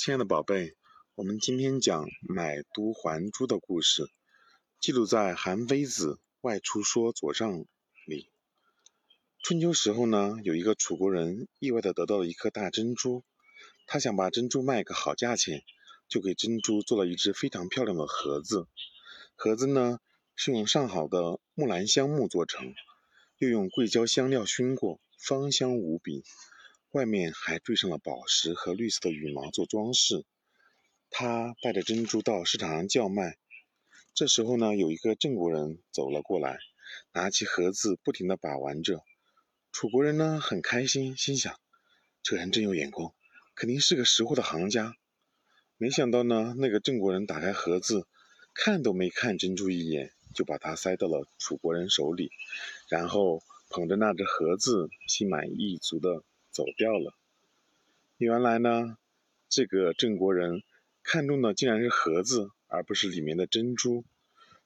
亲爱的宝贝，我们今天讲买椟还珠的故事，记录在《韩非子外出说左上》里。春秋时候呢，有一个楚国人意外的得到了一颗大珍珠，他想把珍珠卖个好价钱，就给珍珠做了一只非常漂亮的盒子。盒子呢是用上好的木兰香木做成，又用桂胶香料熏过，芳香无比。外面还缀上了宝石和绿色的羽毛做装饰。他带着珍珠到市场上叫卖。这时候呢，有一个郑国人走了过来，拿起盒子不停地把玩着。楚国人呢很开心，心想：这人真有眼光，肯定是个识货的行家。没想到呢，那个郑国人打开盒子，看都没看珍珠一眼，就把它塞到了楚国人手里，然后捧着那只盒子，心满意足的。走掉了。原来呢，这个郑国人看中的竟然是盒子，而不是里面的珍珠。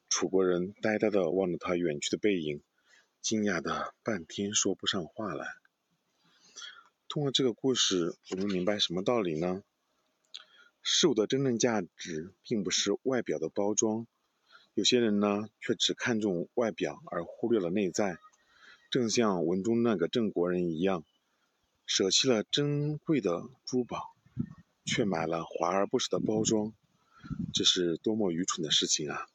楚国人呆呆的望着他远去的背影，惊讶的半天说不上话来。通过这个故事，我们明白什么道理呢？事物的真正价值并不是外表的包装，有些人呢却只看重外表而忽略了内在，正像文中那个郑国人一样。舍弃了珍贵的珠宝，却买了华而不实的包装，这是多么愚蠢的事情啊！